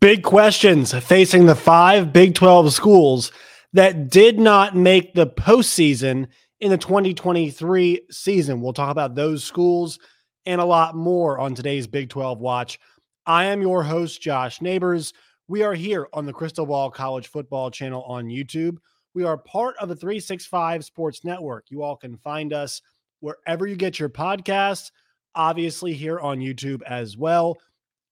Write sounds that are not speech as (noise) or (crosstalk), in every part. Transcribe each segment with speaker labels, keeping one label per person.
Speaker 1: Big questions facing the five Big 12 schools that did not make the postseason in the 2023 season. We'll talk about those schools and a lot more on today's Big 12 Watch. I am your host, Josh Neighbors. We are here on the Crystal Ball College Football channel on YouTube. We are part of the 365 Sports Network. You all can find us wherever you get your podcasts, obviously here on YouTube as well.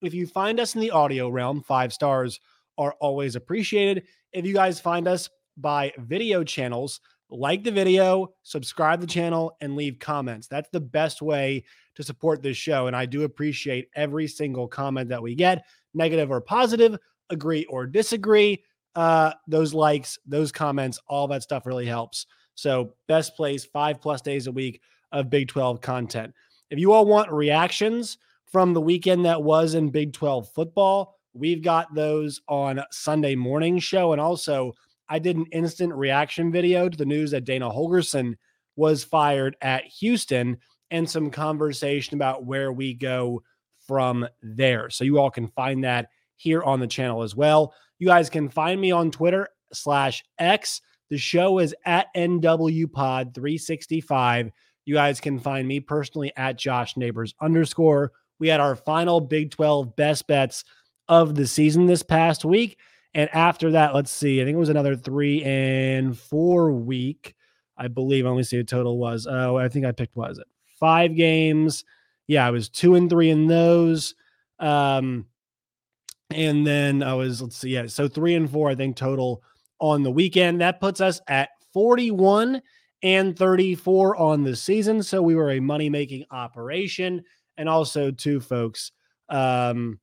Speaker 1: If you find us in the audio realm, five stars are always appreciated. If you guys find us by video channels, like the video, subscribe the channel, and leave comments. That's the best way to support this show. And I do appreciate every single comment that we get, negative or positive, agree or disagree. Uh, those likes, those comments, all that stuff really helps. So, best place, five plus days a week of Big 12 content. If you all want reactions, from the weekend that was in Big 12 football. We've got those on Sunday morning show. And also, I did an instant reaction video to the news that Dana Holgorsen was fired at Houston and some conversation about where we go from there. So you all can find that here on the channel as well. You guys can find me on Twitter slash X. The show is at NWPod365. You guys can find me personally at Josh Neighbors underscore. We had our final Big 12 best bets of the season this past week. And after that, let's see, I think it was another three and four week. I believe. Let me see what total was. Oh, I think I picked, was it? Five games. Yeah, I was two and three in those. Um, and then I was, let's see, yeah, so three and four, I think, total on the weekend. That puts us at 41 and 34 on the season. So we were a money making operation and also two folks. Um,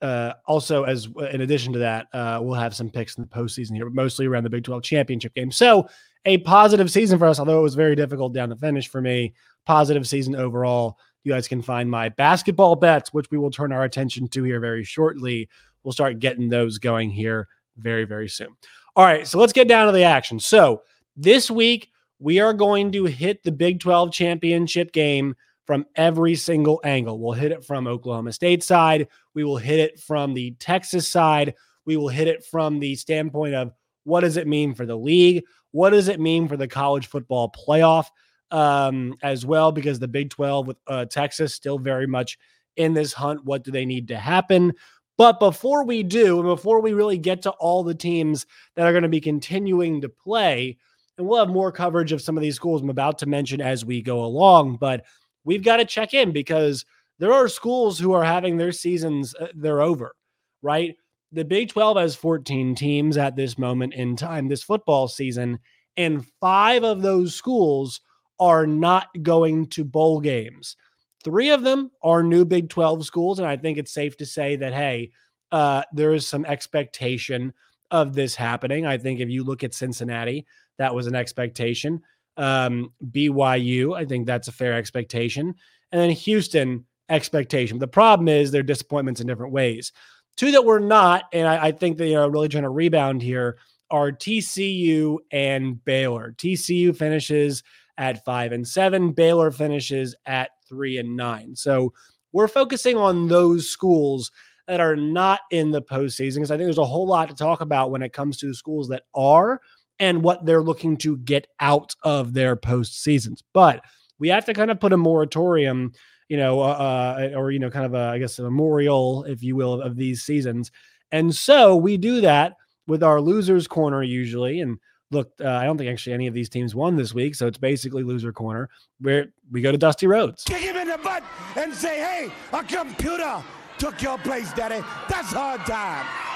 Speaker 1: uh, also, as in addition to that, uh, we'll have some picks in the postseason here, but mostly around the Big 12 championship game. So, a positive season for us, although it was very difficult down the finish for me. Positive season overall. You guys can find my basketball bets, which we will turn our attention to here very shortly. We'll start getting those going here very, very soon. All right, so let's get down to the action. So, this week, we are going to hit the Big 12 championship game from every single angle. We'll hit it from Oklahoma State side. We will hit it from the Texas side. We will hit it from the standpoint of what does it mean for the league? What does it mean for the college football playoff um, as well? Because the Big 12 with uh, Texas still very much in this hunt. What do they need to happen? But before we do, and before we really get to all the teams that are going to be continuing to play, and we'll have more coverage of some of these schools I'm about to mention as we go along, but we've got to check in because there are schools who are having their seasons, uh, they're over, right? The Big 12 has 14 teams at this moment in time, this football season, and five of those schools are not going to bowl games. Three of them are new Big 12 schools. And I think it's safe to say that, hey, uh, there is some expectation of this happening. I think if you look at Cincinnati, that was an expectation. Um, BYU, I think that's a fair expectation. And then Houston, expectation. The problem is their disappointments in different ways. Two that we're not, and I, I think they are really trying to rebound here, are TCU and Baylor. TCU finishes at five and seven, Baylor finishes at three and nine. So we're focusing on those schools that are not in the postseason because I think there's a whole lot to talk about when it comes to schools that are and what they're looking to get out of their post seasons. But we have to kind of put a moratorium, you know, uh, uh, or you know, kind of a, I guess a memorial, if you will, of these seasons. And so we do that with our losers corner usually. And look, uh, I don't think actually any of these teams won this week, so it's basically loser corner where we go to Dusty Rhodes.
Speaker 2: Kick him in the butt and say, "Hey, a computer took your place, Daddy." That's hard time.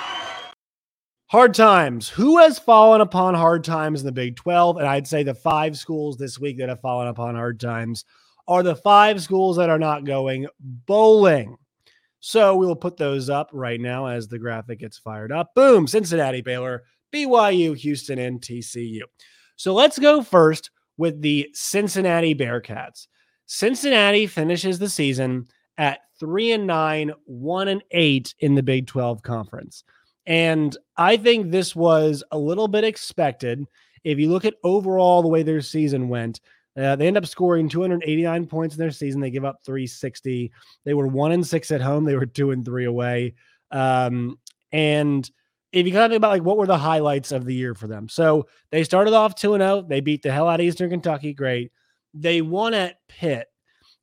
Speaker 1: Hard times. Who has fallen upon hard times in the Big 12? And I'd say the five schools this week that have fallen upon hard times are the five schools that are not going bowling. So we will put those up right now as the graphic gets fired up. Boom, Cincinnati, Baylor, BYU, Houston, and TCU. So let's go first with the Cincinnati Bearcats. Cincinnati finishes the season at three and nine, one and eight in the Big 12 conference. And I think this was a little bit expected. If you look at overall the way their season went, uh, they end up scoring 289 points in their season. They give up 360. They were one and six at home. They were two and three away. Um, and if you kind of think about like what were the highlights of the year for them, so they started off two and zero. Oh. They beat the hell out of Eastern Kentucky. Great. They won at Pitt.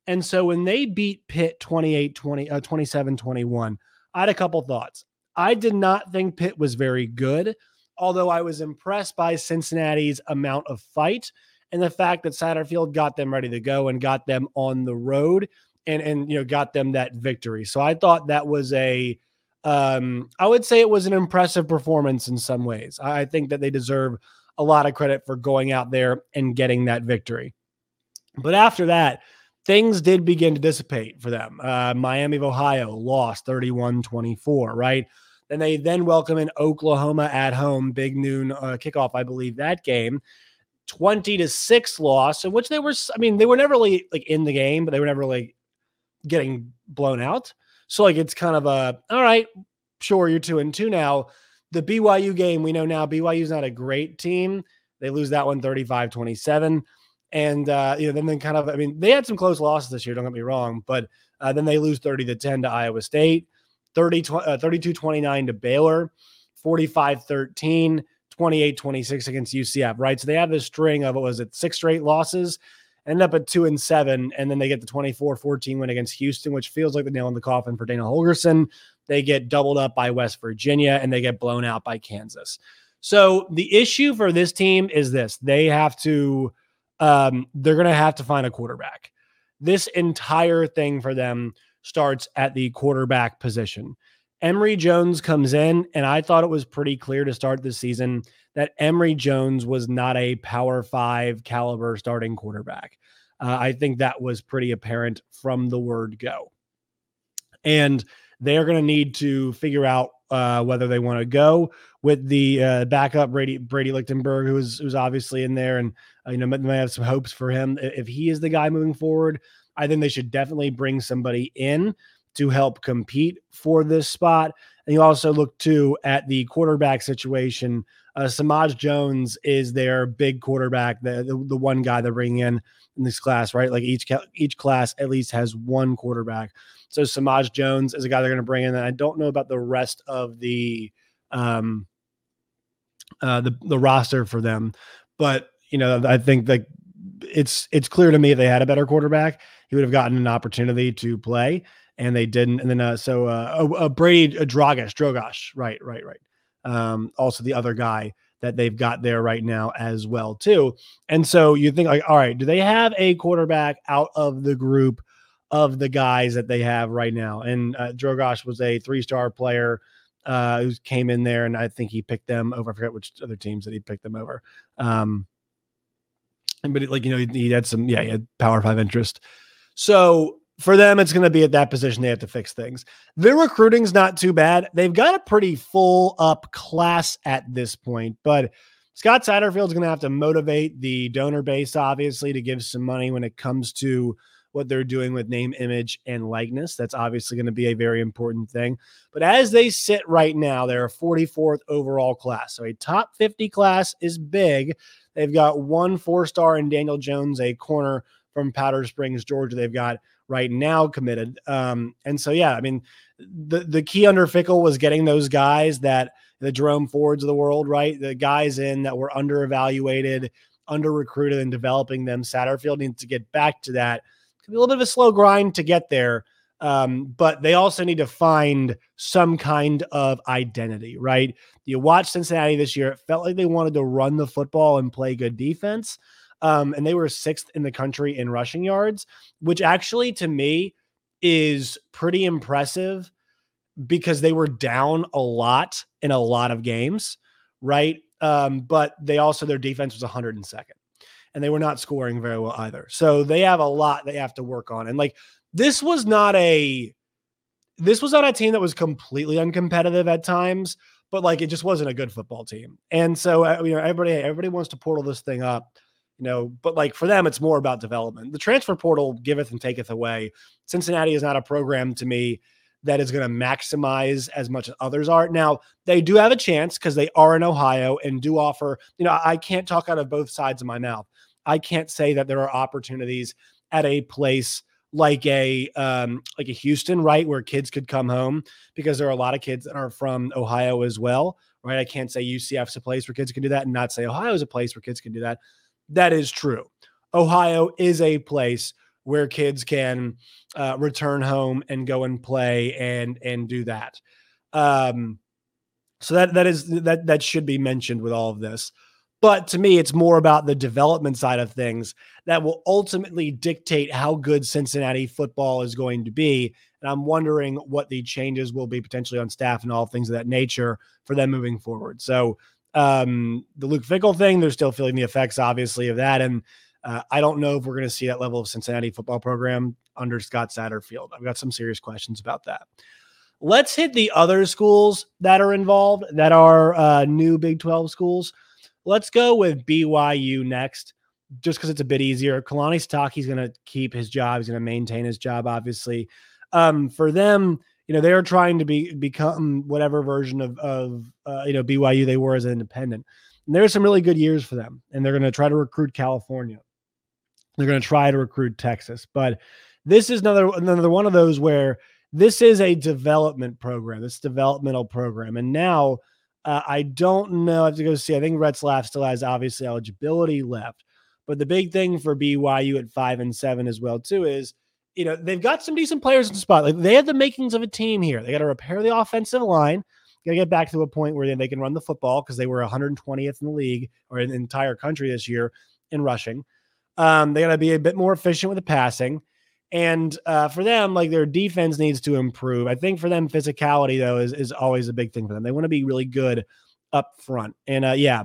Speaker 1: And so when they beat Pitt 28 20, uh, 27 21, I had a couple thoughts. I did not think Pitt was very good, although I was impressed by Cincinnati's amount of fight and the fact that Satterfield got them ready to go and got them on the road and and you know got them that victory. So I thought that was a um I would say it was an impressive performance in some ways. I think that they deserve a lot of credit for going out there and getting that victory. But after that, things did begin to dissipate for them. Uh, Miami of Ohio lost 31 24, right? Then they then welcome in Oklahoma at home, big noon uh, kickoff, I believe that game. 20 to 6 loss, in which they were, I mean, they were never really like in the game, but they were never really getting blown out. So, like, it's kind of a, all right, sure, you're two and two now. The BYU game, we know now BYU is not a great team. They lose that one 35 27. And, uh, you know, then, then kind of, I mean, they had some close losses this year, don't get me wrong, but uh, then they lose 30 to 10 to Iowa State. 30, uh, 32 29 to Baylor, 45 13, 28 26 against UCF, right? So they have this string of, what was it, six straight losses, end up at two and seven, and then they get the 24 14 win against Houston, which feels like the nail in the coffin for Dana Holgorsen. They get doubled up by West Virginia and they get blown out by Kansas. So the issue for this team is this they have to, um, they're going to have to find a quarterback. This entire thing for them starts at the quarterback position. Emory Jones comes in, and I thought it was pretty clear to start the season that Emory Jones was not a power five caliber starting quarterback. Uh, I think that was pretty apparent from the word go. And they're going to need to figure out uh, whether they want to go with the uh, backup Brady Brady Lichtenberg, who's who's obviously in there, and you know may have some hopes for him if he is the guy moving forward. I think they should definitely bring somebody in to help compete for this spot. And you also look too at the quarterback situation. Uh, Samaj Jones is their big quarterback, the, the, the one guy they're bringing in in this class, right? Like each each class at least has one quarterback. So Samaj Jones is a guy they're going to bring in. And I don't know about the rest of the um uh the the roster for them, but you know I think like it's it's clear to me if they had a better quarterback, he would have gotten an opportunity to play, and they didn't. And then uh, so uh, uh, Brady uh, Drogosh, right, right, right. Um, also the other guy that they've got there right now as well too. And so you think like, all right, do they have a quarterback out of the group of the guys that they have right now? And uh, was a three-star player uh, who came in there, and I think he picked them over. I forget which other teams that he picked them over. Um, but it, like you know, he, he had some, yeah, he had Power Five interest. So for them, it's going to be at that position. They have to fix things. Their recruiting's not too bad. They've got a pretty full up class at this point, but Scott Satterfield's going to have to motivate the donor base, obviously, to give some money when it comes to what they're doing with name, image, and likeness. That's obviously going to be a very important thing. But as they sit right now, they're a 44th overall class. So a top 50 class is big. They've got one four star in Daniel Jones, a corner from Powder Springs, Georgia. They've got right now committed. Um, and so, yeah, I mean, the, the key under Fickell was getting those guys that the Jerome Fords of the world, right? The guys in that were under evaluated, under recruited, and developing them. Satterfield needs to get back to that be a little bit of a slow grind to get there. Um, but they also need to find some kind of identity, right? You watch Cincinnati this year, it felt like they wanted to run the football and play good defense. Um, and they were sixth in the country in rushing yards, which actually to me is pretty impressive because they were down a lot in a lot of games, right? Um, but they also, their defense was 102nd and they were not scoring very well either. So they have a lot they have to work on. And like this was not a this was not a team that was completely uncompetitive at times, but like it just wasn't a good football team. And so uh, you know everybody everybody wants to portal this thing up, you know, but like for them it's more about development. The transfer portal giveth and taketh away. Cincinnati is not a program to me that is going to maximize as much as others are. Now, they do have a chance because they are in Ohio and do offer, you know, I can't talk out of both sides of my mouth. I can't say that there are opportunities at a place like a um, like a Houston, right, where kids could come home because there are a lot of kids that are from Ohio as well, right? I can't say UCF's a place where kids can do that and not say Ohio is a place where kids can do that. That is true. Ohio is a place where kids can uh, return home and go and play and and do that. Um, so that that is that that should be mentioned with all of this. But to me, it's more about the development side of things that will ultimately dictate how good Cincinnati football is going to be. And I'm wondering what the changes will be potentially on staff and all things of that nature for them moving forward. So um, the Luke Fickell thing, they're still feeling the effects, obviously, of that. And uh, I don't know if we're going to see that level of Cincinnati football program under Scott Satterfield. I've got some serious questions about that. Let's hit the other schools that are involved that are uh, new Big 12 schools. Let's go with BYU next, just because it's a bit easier. Kalani Sitake's going to keep his job. He's going to maintain his job, obviously. Um, for them, you know, they're trying to be become whatever version of of uh, you know BYU they were as an independent. And there are some really good years for them, and they're going to try to recruit California. They're going to try to recruit Texas, but this is another another one of those where this is a development program, this developmental program, and now uh, I don't know. I have to go see. I think Retzlaff still has obviously eligibility left. But the big thing for BYU at five and seven as well, too, is you know, they've got some decent players in the spot. Like they have the makings of a team here. They got to repair the offensive line. Got to get back to a point where they can run the football because they were 120th in the league or in the entire country this year in rushing. Um, they got to be a bit more efficient with the passing. And uh, for them, like their defense needs to improve. I think for them, physicality though is is always a big thing for them. They want to be really good up front. And uh, yeah,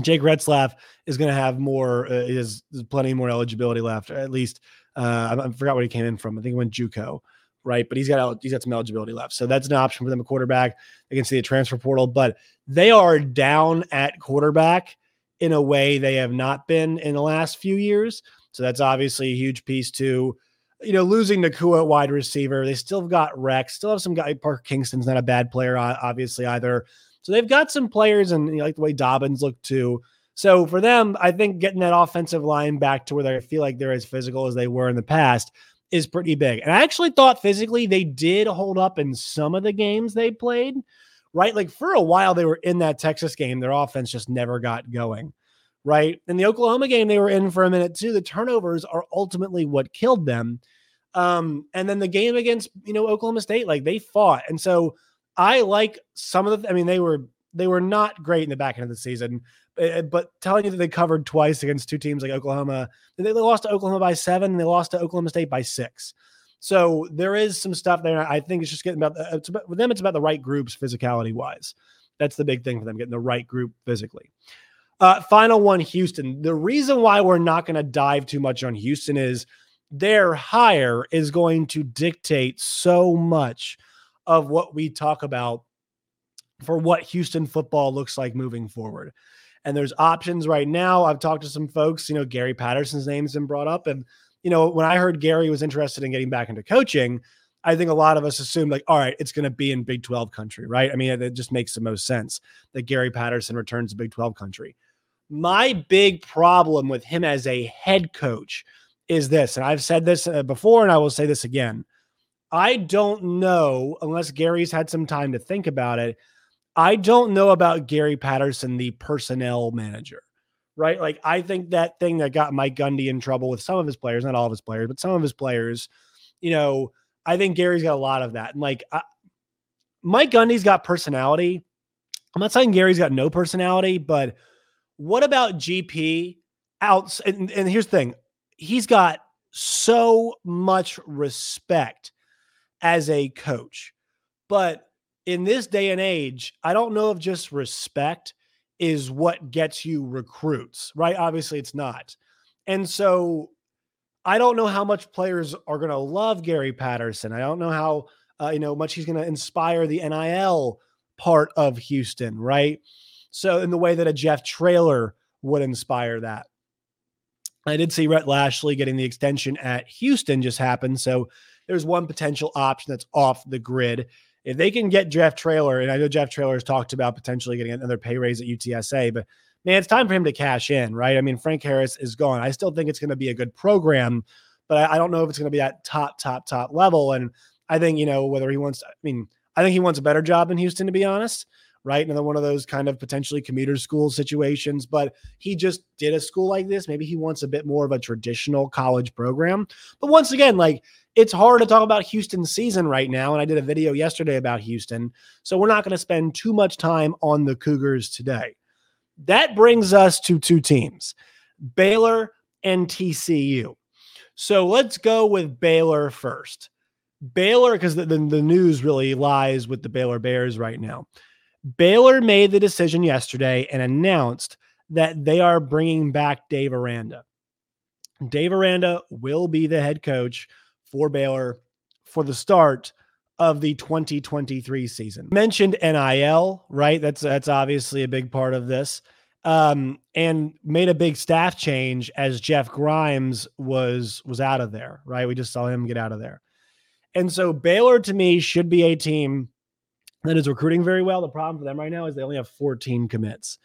Speaker 1: Jake Retzlaff is going to have more. Uh, is plenty more eligibility left. At least uh, I, I forgot where he came in from. I think he went JUCO, right? But he's got he's got some eligibility left, so that's an option for them. A quarterback. They can see the transfer portal, but they are down at quarterback in a way they have not been in the last few years. So that's obviously a huge piece too. You know, losing Nacua at wide receiver, they still have got Rex, still have some guy. Parker Kingston's not a bad player, obviously either. So they've got some players, and you know, like the way Dobbins looked too. So for them, I think getting that offensive line back to where they feel like they're as physical as they were in the past is pretty big. And I actually thought physically they did hold up in some of the games they played, right? Like for a while they were in that Texas game, their offense just never got going right? In the Oklahoma game, they were in for a minute too. The turnovers are ultimately what killed them. Um, and then the game against you know Oklahoma State, like they fought, and so I like some of the. I mean, they were they were not great in the back end of the season, but, but telling you that they covered twice against two teams like Oklahoma, they lost to Oklahoma by seven, and they lost to Oklahoma State by six. So there is some stuff there. I think it's just getting about, uh, it's about with them. It's about the right groups physicality wise. That's the big thing for them, getting the right group physically. Uh, final one, Houston. The reason why we're not going to dive too much on Houston is their hire is going to dictate so much of what we talk about for what Houston football looks like moving forward. And there's options right now. I've talked to some folks, you know, Gary Patterson's name's been brought up, and you know, when I heard Gary was interested in getting back into coaching, I think a lot of us assumed like, all right, it's going to be in Big 12 country, right? I mean, it just makes the most sense that Gary Patterson returns to Big 12 country. My big problem with him as a head coach is this, and I've said this uh, before, and I will say this again. I don't know, unless Gary's had some time to think about it. I don't know about Gary Patterson, the personnel manager, right? Like, I think that thing that got Mike Gundy in trouble with some of his players, not all of his players, but some of his players, you know, I think Gary's got a lot of that. And like I, Mike Gundy's got personality. I'm not saying Gary's got no personality, but what about GP out? And, and here's the thing he's got so much respect as a coach. But in this day and age, I don't know if just respect is what gets you recruits, right? Obviously, it's not. And so I don't know how much players are going to love Gary Patterson. I don't know how uh, you know much he's going to inspire the NIL part of Houston, right? So in the way that a Jeff Traylor would inspire that. I did see Rhett Lashlee getting the extension at Houston just happened, so there's one potential option that's off the grid. If they can get Jeff Traylor, and I know Jeff Traylor has talked about potentially getting another pay raise at UTSA, but man, it's time for him to cash in, right? I mean, Frank Harris is gone. I still think it's going to be a good program, but I, don't know if it's going to be at top, top, top level. And I think, you know, whether he wants, I mean, I think he wants a better job in Houston, to be honest, right? Another one of those kind of potentially commuter school situations, but he just did a school like this. Maybe he wants a bit more of a traditional college program. But once again, like, it's hard to talk about Houston's season right now. And I did a video yesterday about Houston. So we're not going to spend too much time on the Cougars today. That brings us to two teams Baylor and TCU. So let's go with Baylor first. Baylor, because the, the, the, news really lies with the Baylor Bears right now. Baylor made the decision yesterday and announced that they are bringing back Dave Aranda. Dave Aranda will be the head coach for Baylor for the start of the 2023 season. Mentioned NIL, right? That's that's obviously a big part of this. Um, and made a big staff change as Jeff Grimes was was out of there, right? We just saw him get out of there. And so Baylor to me should be a team that is recruiting very well. The problem for them right now is they only have 14 commits.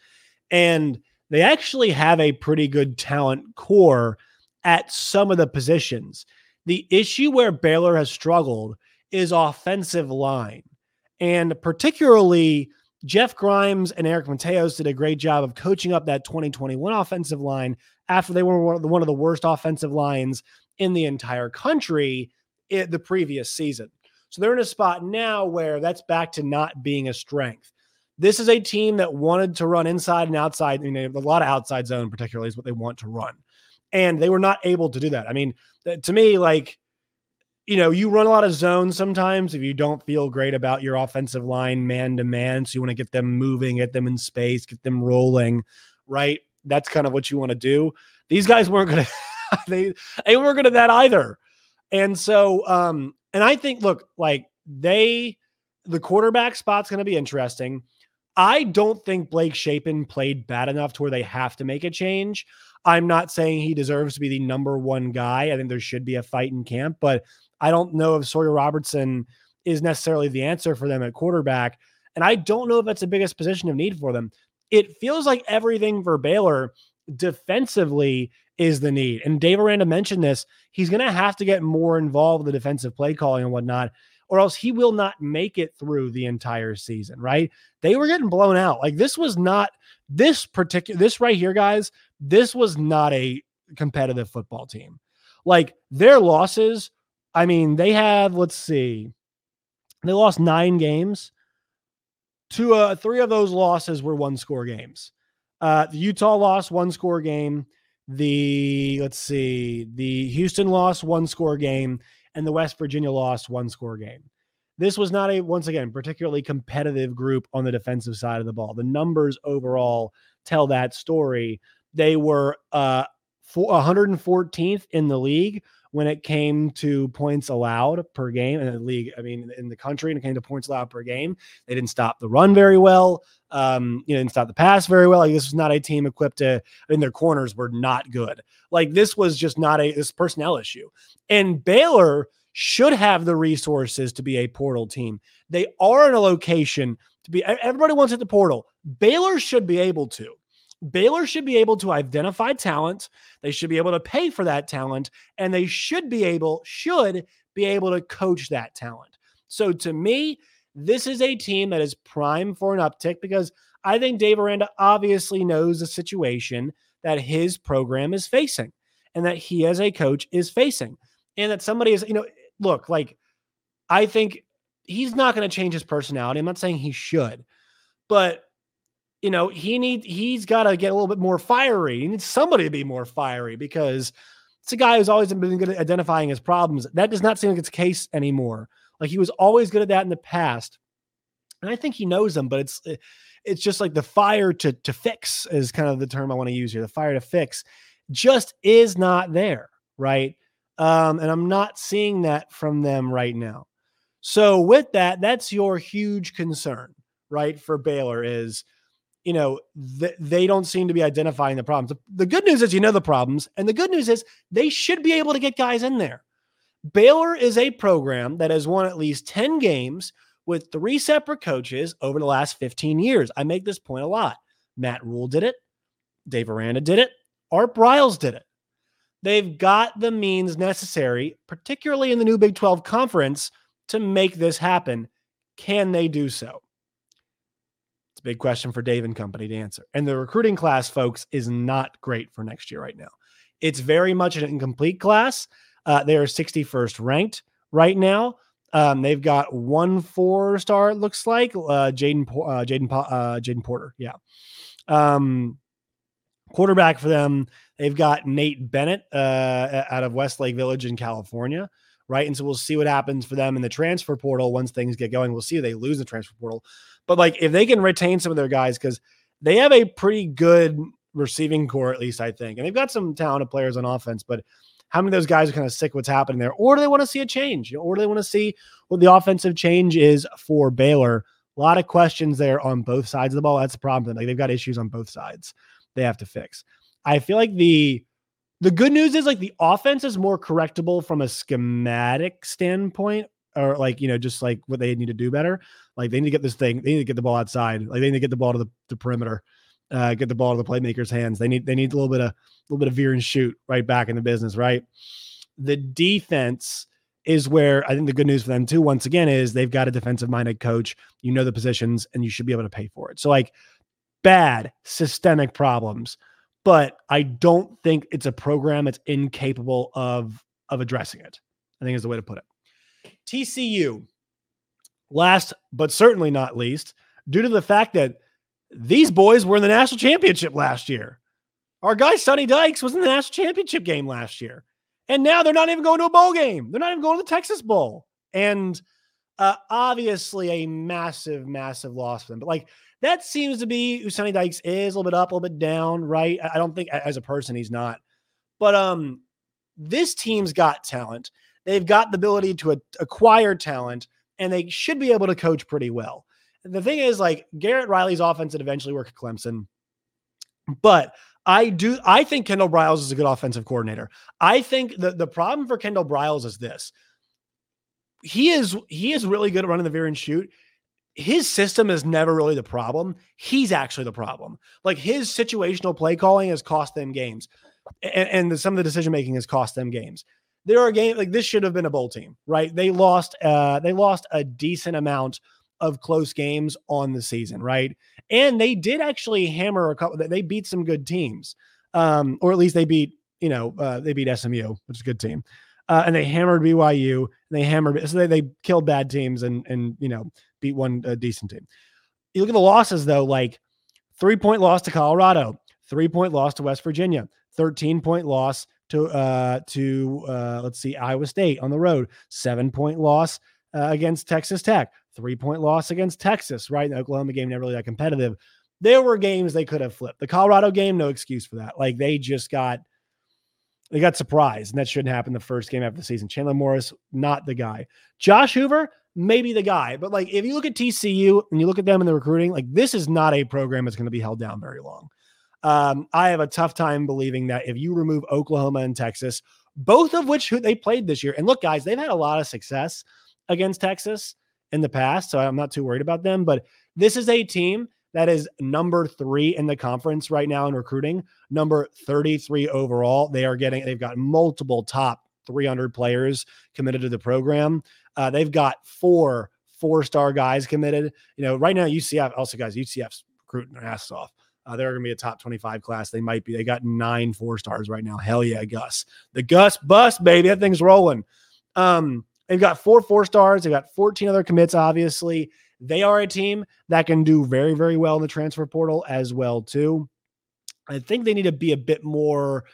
Speaker 1: And they actually have a pretty good talent core at some of the positions. The issue where Baylor has struggled is offensive line. And particularly, Jeff Grimes and Eric Mateos did a great job of coaching up that 2021 offensive line after they were one of the, one of the worst offensive lines in the entire country eh, the previous season. So they're in a spot now where that's back to not being a strength. This is a team that wanted to run inside and outside. You know, a lot of outside zone, particularly, is what they want to run. And they were not able to do that. I mean, to me, like you know, you run a lot of zones sometimes if you don't feel great about your offensive line man to man. So you want to get them moving, get them in space, get them rolling, right? That's kind of what you want to do. These guys weren't going (laughs) to, they, they weren't going to that either. And so, um, and I think, look, like they, the quarterback spot's going to be interesting. I don't think Blake Shapen played bad enough to where they have to make a change. I'm not saying he deserves to be the number one guy. I think there should be a fight in camp, but I don't know if Sawyer Robertson is necessarily the answer for them at quarterback. And I don't know if that's the biggest position of need for them. It feels like everything for Baylor defensively is the need. And Dave Aranda mentioned this. He's going to have to get more involved with the defensive play calling and whatnot, or else he will not make it through the entire season, right? They were getting blown out. Like this was not this particular, this right here, guys, this was not a competitive football team. Like their losses I mean, they have, let's see, they lost nine games. Two, uh, three of those losses were one score games. Uh, the Utah lost one score game. The, let's see, the Houston lost one score game, and the West Virginia lost one score game. This was not a, once again, particularly competitive group on the defensive side of the ball. The numbers overall tell that story. They were uh, 114th in the league when it came to points allowed per game in the league. I mean, in the country, and it came to points allowed per game, they didn't stop the run very well. Um, you know, didn't stop the pass very well. Like this was not a team equipped to. I mean, their corners were not good. Like this was just not a this personnel issue. And Baylor should have the resources to be a portal team. They are in a location to be. Everybody wants at the portal. Baylor should be able to. Baylor should be able to identify talent. They should be able to pay for that talent, and they should be able should be able to coach that talent. So to me, this is a team that is prime for an uptick because I think Dave Aranda obviously knows the situation that his program is facing and that he as a coach is facing. And that somebody is, you know, look, like I think he's not going to change his personality. I'm not saying he should, but you know, he needs he's got to get a little bit more fiery. He needs somebody to be more fiery because it's a guy who's always been good at identifying his problems. That does not seem like it's the case anymore. Like he was always good at that in the past. And I think he knows them, but it's it's just like the fire to to fix is kind of the term I want to use here. The fire to fix just is not there, right? Um, and I'm not seeing that from them right now. So with that, that's your huge concern, right? For Baylor is you know, th- they don't seem to be identifying the problems. The, the good news is you know the problems, and the good news is they should be able to get guys in there. Baylor is a program that has won at least 10 games with three separate coaches over the last 15 years. I make this point a lot. Matt Rhule did it, Dave Aranda did it, Art Briles did it. They've got the means necessary, particularly in the new Big 12 conference, to make this happen. Can they do so? It's a big question for Dave and company to answer. And the recruiting class, folks, is not great for next year right now. It's very much an incomplete class. Uh, they are 61st ranked right now. Um, they've got one four star, it looks like uh, Jaden uh, Jaden uh, Jaden Porter. Yeah. Um, quarterback for them. They've got Nate Bennett uh, out of Westlake Village in California right? And so we'll see what happens for them in the transfer portal once things get going. We'll see if they lose the transfer portal. But like if they can retain some of their guys, because they have a pretty good receiving core, at least I think. And they've got some talented players on offense, but how many of those guys are kind of sick what's happening there? Or do they want to see a change? Or do they want to see what the offensive change is for Baylor? A lot of questions there on both sides of the ball. That's the problem. Like they've got issues on both sides they have to fix. I feel like the the good news is like the offense is more correctable from a schematic standpoint, or like you know, just like what they need to do better. Like they need to get this thing, they need to get the ball outside. Like they need to get the ball to the, the perimeter, uh, get the ball to the playmakers' hands. They need they need a little bit of a little bit of veer and shoot right back in the business, right? The defense is where I think the good news for them too, once again, is they've got a defensive minded coach. You know the positions and you should be able to pay for it. So, like bad systemic problems but I don't think it's a program that's incapable of of addressing it. I think is the way to put it. TCU, last but certainly not least, due to the fact that these boys were in the national championship last year. Our guy Sonny Dykes was in the national championship game last year. And now they're not even going to a bowl game. They're not even going to the Texas Bowl. And uh, obviously a massive, massive loss for them. But like that seems to be who Sonny Dykes is a little bit up, a little bit down, right? I don't think as a person he's not. But um, this team's got talent. They've got the ability to a- acquire talent, and they should be able to coach pretty well. the thing is, like Garrett Riley's offense would eventually work at Clemson, but I do. I think Kendall Briles is a good offensive coordinator. I think the the problem for Kendall Briles is this: he is he is really good at running the veer and shoot his system is never really the problem. He's actually the problem. Like his situational play calling has cost them games, and, and some of the decision making has cost them games. There are games like this should have been a bowl team, right? They lost. Uh, they lost a decent amount of close games on the season, right? And they did actually hammer a couple. They beat some good teams, um, or at least they beat. You know, uh, they beat SMU, which is a good team. Uh, and they hammered BYU. And they hammered so they, they killed bad teams and and you know beat one decent team. You look at the losses though, like three point loss to Colorado, three point loss to West Virginia, 13 point loss to uh to uh let's see Iowa State on the road, seven point loss uh, against Texas Tech, three point loss against Texas, right? The Oklahoma game never really that competitive. There were games they could have flipped. The Colorado game, no excuse for that. Like they just got they got surprised, and that shouldn't happen the first game after the season. Chandler Morris, not the guy. Josh Hoover, maybe the guy. But like if you look at TCU and you look at them in the recruiting, like this is not a program that's going to be held down very long. Um, I have a tough time believing that if you remove Oklahoma and Texas, both of which they played this year, and look, guys, they've had a lot of success against Texas in the past, so I'm not too worried about them. But this is a team that is number three in the conference right now in recruiting, number 33 overall. They are getting, they've got multiple top 300 players committed to the program. Uh, they've got four four star guys committed. You know, right now, UCF, also, guys, UCF's recruiting their asses off. Uh, they're going to be a top 25 class. They might be. They got nine four stars right now. Hell yeah, Gus. The Gus bus, baby. That thing's rolling. Um, they've got four four stars. They've got 14 other commits, obviously. They are a team that can do very, very well in the transfer portal as well, too. I think they need to be a bit more.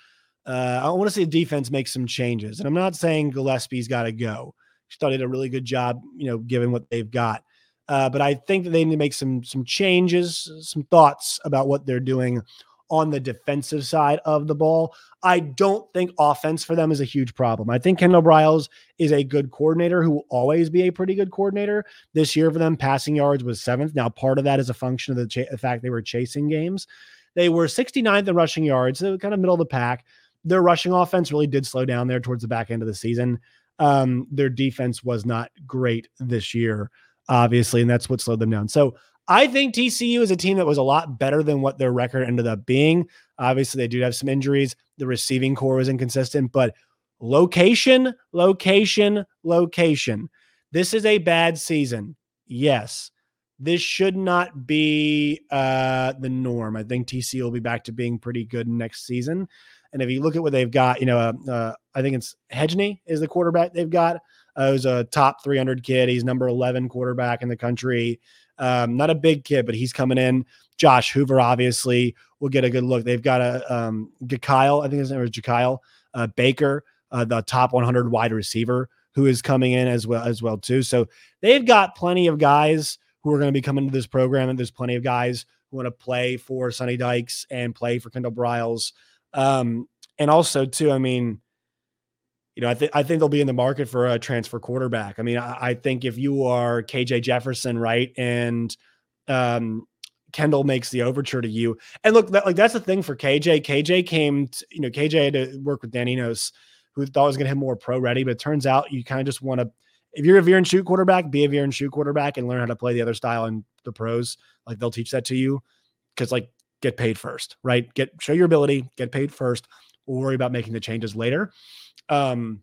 Speaker 1: Uh, I want to see the defense make some changes. And I'm not saying Gillespie's got to go. She thought did a really good job, you know, given what they've got. Uh, but I think that they need to make some some changes, some thoughts about what they're doing on the defensive side of the ball. I don't think offense for them is a huge problem. I think Kendall Briles is a good coordinator who will always be a pretty good coordinator. This year for them, passing yards was seventh. Now, part of that is a function of the, the fact they were chasing games. They were 69th in rushing yards, so kind of middle of the pack. Their rushing offense really did slow down there towards the back end of the season. Um, their defense was not great this year, obviously, and that's what slowed them down. So I think TCU is a team that was a lot better than what their record ended up being. Obviously, they do have some injuries. The receiving core was inconsistent, but location, location, location. This is a bad season. Yes. This should not be uh, the norm. I think TCU will be back to being pretty good next season. And if you look at what they've got, you know, uh, uh, I think it's Hejny is the quarterback they've got. Uh, who's a top 300 kid. He's number 11 quarterback in the country. Um, not a big kid, but he's coming in. Josh Hoover obviously will get a good look. They've got a um, I think his name is Jakyle uh, Baker, uh, the top 100 wide receiver who is coming in as well as well too. So they've got plenty of guys who are going to be coming to this program, and there's plenty of guys who want to play for Sonny Dykes and play for Kendall Briles. Um, and also too, I mean, you know, I think I think they'll be in the market for a transfer quarterback. I mean, I, I think if you are KJ Jefferson, right, and um, Kendall makes the overture to you, and look, that, like that's the thing for KJ. KJ came, to, you know, KJ had to work with Dan Enos, who thought was going to have more pro ready, but it turns out you kind of just want to. If you're a veer and shoot quarterback, be a veer and shoot quarterback and learn how to play the other style in the pros. Like they'll teach that to you because like get paid first, right? Get show your ability, get paid first. We'll worry about making the changes later. Um,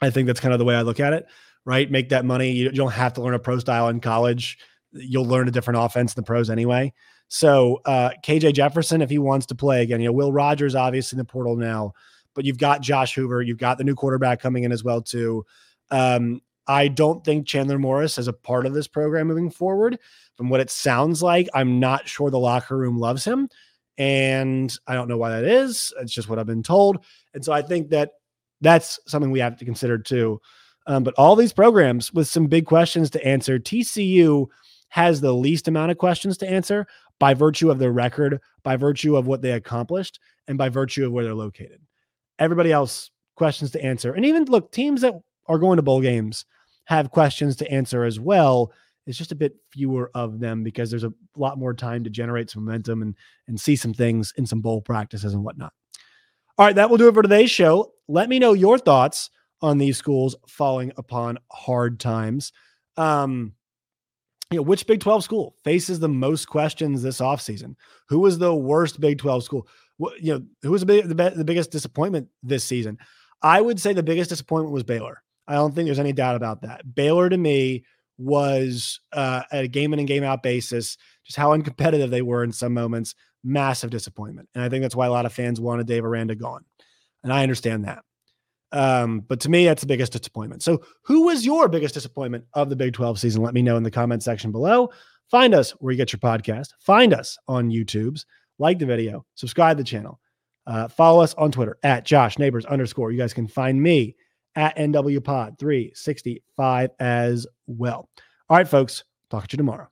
Speaker 1: I think that's kind of the way I look at it, right? Make that money. You, you don't have to learn a pro style in college. You'll learn a different offense in the pros anyway. So uh, KJ Jefferson, if he wants to play again, you know, Will Rogers obviously in the portal now, but you've got Josh Hoover, you've got the new quarterback coming in as well too. Um, I don't think Chandler Morris is a part of this program moving forward. From what it sounds like, I'm not sure the locker room loves him. And I don't know why that is. It's just what I've been told. And so I think that that's something we have to consider too. Um, but all these programs with some big questions to answer, TCU has the least amount of questions to answer by virtue of their record, by virtue of what they accomplished, and by virtue of where they're located. Everybody else, questions to answer. And even look, teams that are going to bowl games have questions to answer as well. It's just a bit fewer of them because there's a lot more time to generate some momentum and and see some things in some bowl practices and whatnot. All right, that will do it for today's show. Let me know your thoughts on these schools falling upon hard times. Um, you know, which Big 12 school faces the most questions this offseason? Who was the worst Big 12 school? What, you know, who was the, big, the, the biggest disappointment this season? I would say the biggest disappointment was Baylor. I don't think there's any doubt about that. Baylor to me was uh, at a game in and game out basis, just how uncompetitive they were in some moments, massive disappointment. And I think that's why a lot of fans wanted Dave Aranda gone. And I understand that. Um, but to me, that's the biggest disappointment. So, who was your biggest disappointment of the Big 12 season? Let me know in the comment section below. Find us where you get your podcast. Find us on YouTube's. Like the video, subscribe to the channel. Uh, follow us on Twitter at Josh Neighbors underscore. You guys can find me at NW Pod 365 as well. All right, folks. Talk to you tomorrow.